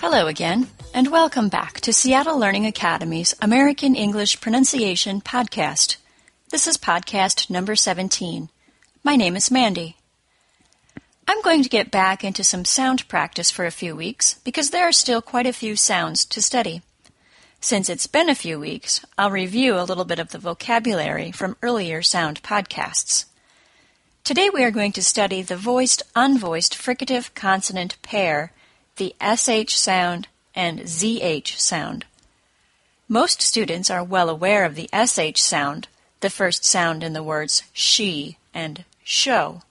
Hello again, and welcome back to Seattle Learning Academy's American English Pronunciation Podcast. This is podcast number 17. My name is Mandy. I'm going to get back into some sound practice for a few weeks because there are still quite a few sounds to study. Since it's been a few weeks, I'll review a little bit of the vocabulary from earlier sound podcasts. Today we are going to study the voiced unvoiced fricative consonant pair, the SH sound and ZH sound. Most students are well aware of the SH sound, the first sound in the words she and show.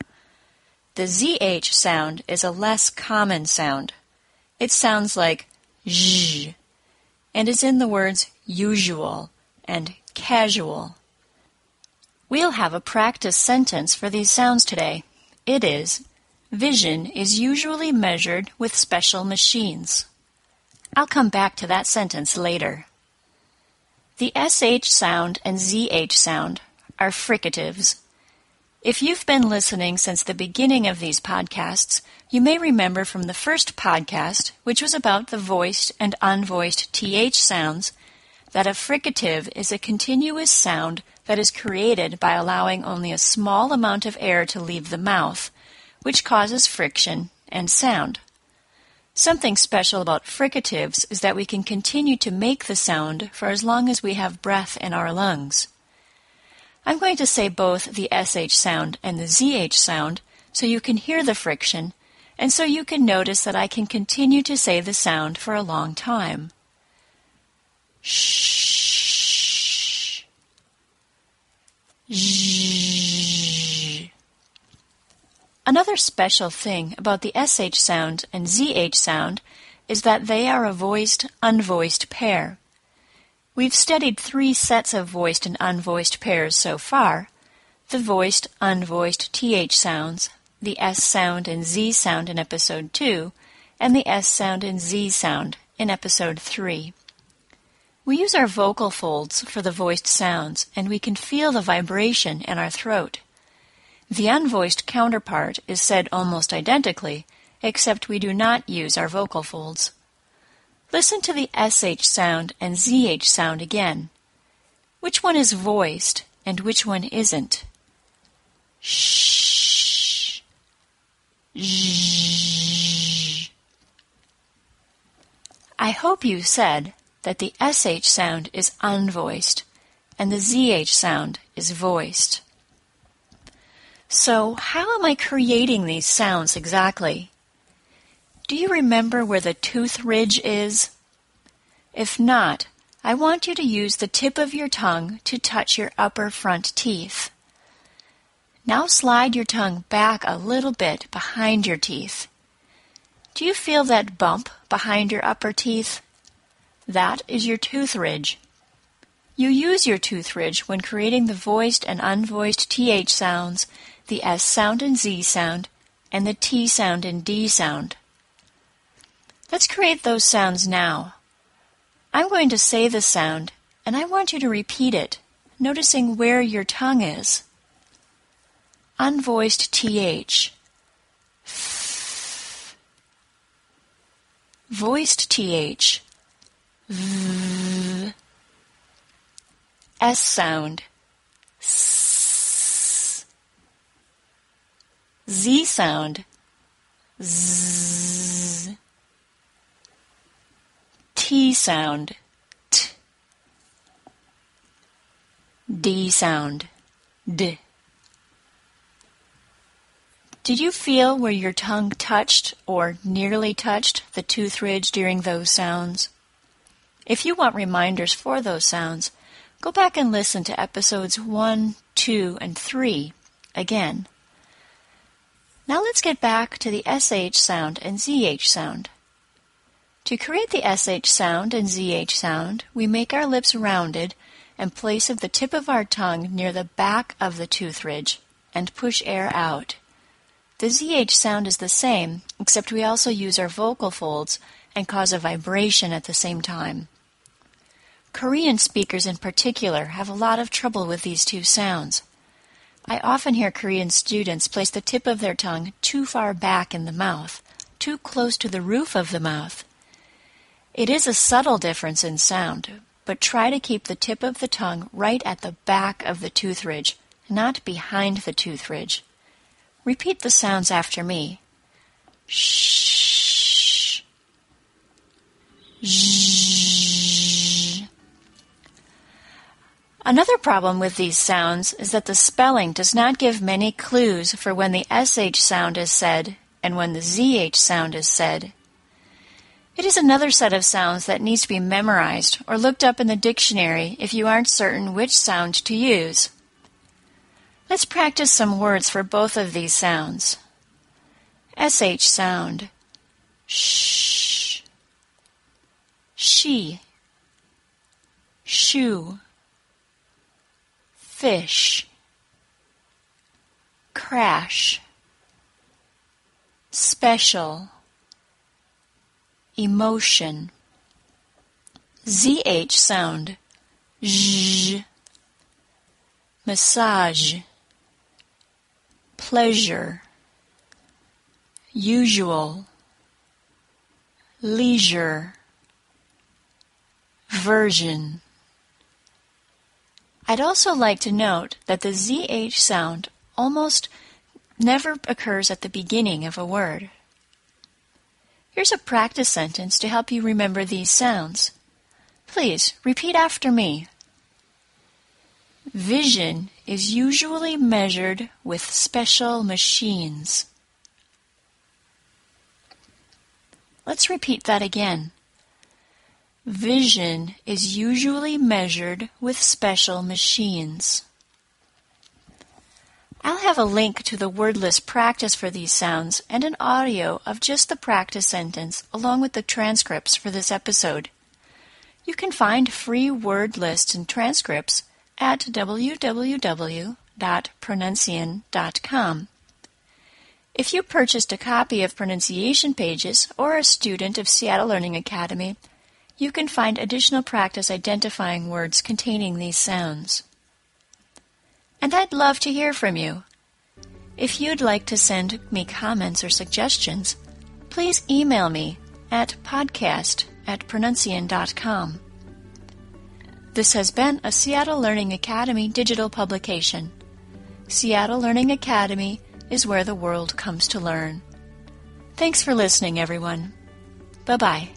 The ZH sound is a less common sound. It sounds like zh and is in the words usual and casual. We'll have a practice sentence for these sounds today. It is Vision is usually measured with special machines. I'll come back to that sentence later. The SH sound and ZH sound are fricatives. If you've been listening since the beginning of these podcasts, you may remember from the first podcast, which was about the voiced and unvoiced TH sounds, that a fricative is a continuous sound that is created by allowing only a small amount of air to leave the mouth, which causes friction and sound. Something special about fricatives is that we can continue to make the sound for as long as we have breath in our lungs. I'm going to say both the SH sound and the ZH sound so you can hear the friction and so you can notice that I can continue to say the sound for a long time. Shh. Another special thing about the SH sound and ZH sound is that they are a voiced unvoiced pair. We've studied three sets of voiced and unvoiced pairs so far the voiced unvoiced TH sounds, the S sound and Z sound in episode 2, and the S sound and Z sound in episode 3. We use our vocal folds for the voiced sounds, and we can feel the vibration in our throat. The unvoiced counterpart is said almost identically, except we do not use our vocal folds. Listen to the SH sound and ZH sound again. Which one is voiced and which one isn't? Shh. Zh. I hope you said that the SH sound is unvoiced and the ZH sound is voiced. So, how am I creating these sounds exactly? Do you remember where the tooth ridge is? If not, I want you to use the tip of your tongue to touch your upper front teeth. Now slide your tongue back a little bit behind your teeth. Do you feel that bump behind your upper teeth? That is your tooth ridge. You use your tooth ridge when creating the voiced and unvoiced TH sounds the S sound and Z sound, and the T sound and D sound. Let's create those sounds now. I'm going to say the sound, and I want you to repeat it, noticing where your tongue is. Unvoiced TH. Voiced TH. V. S sound. Z sound. Z. T sound. T. D sound. D. Did you feel where your tongue touched or nearly touched the tooth ridge during those sounds? If you want reminders for those sounds, go back and listen to episodes 1, 2, and 3 again. Now let's get back to the SH sound and ZH sound. To create the SH sound and ZH sound, we make our lips rounded and place the tip of our tongue near the back of the tooth ridge and push air out. The ZH sound is the same, except we also use our vocal folds and cause a vibration at the same time. Korean speakers in particular have a lot of trouble with these two sounds. I often hear Korean students place the tip of their tongue too far back in the mouth, too close to the roof of the mouth. It is a subtle difference in sound, but try to keep the tip of the tongue right at the back of the tooth ridge, not behind the tooth ridge. Repeat the sounds after me. Shh. Zzz. Another problem with these sounds is that the spelling does not give many clues for when the SH sound is said and when the ZH sound is said. It is another set of sounds that needs to be memorized or looked up in the dictionary if you aren't certain which sound to use. Let's practice some words for both of these sounds. SH sound. Shh. She. Shoe. Fish. Crash. Special emotion. ZH sound. Zh. Massage. Pleasure. Usual. Leisure. Version. I'd also like to note that the ZH sound almost never occurs at the beginning of a word. Here's a practice sentence to help you remember these sounds. Please repeat after me. Vision is usually measured with special machines. Let's repeat that again. Vision is usually measured with special machines. I'll have a link to the word list practice for these sounds and an audio of just the practice sentence along with the transcripts for this episode. You can find free word lists and transcripts at www.pronuncian.com. If you purchased a copy of Pronunciation Pages or a student of Seattle Learning Academy, you can find additional practice identifying words containing these sounds and I'd love to hear from you. If you'd like to send me comments or suggestions, please email me at podcast at pronuncian.com. This has been a Seattle Learning Academy digital publication. Seattle Learning Academy is where the world comes to learn. Thanks for listening, everyone. Bye bye.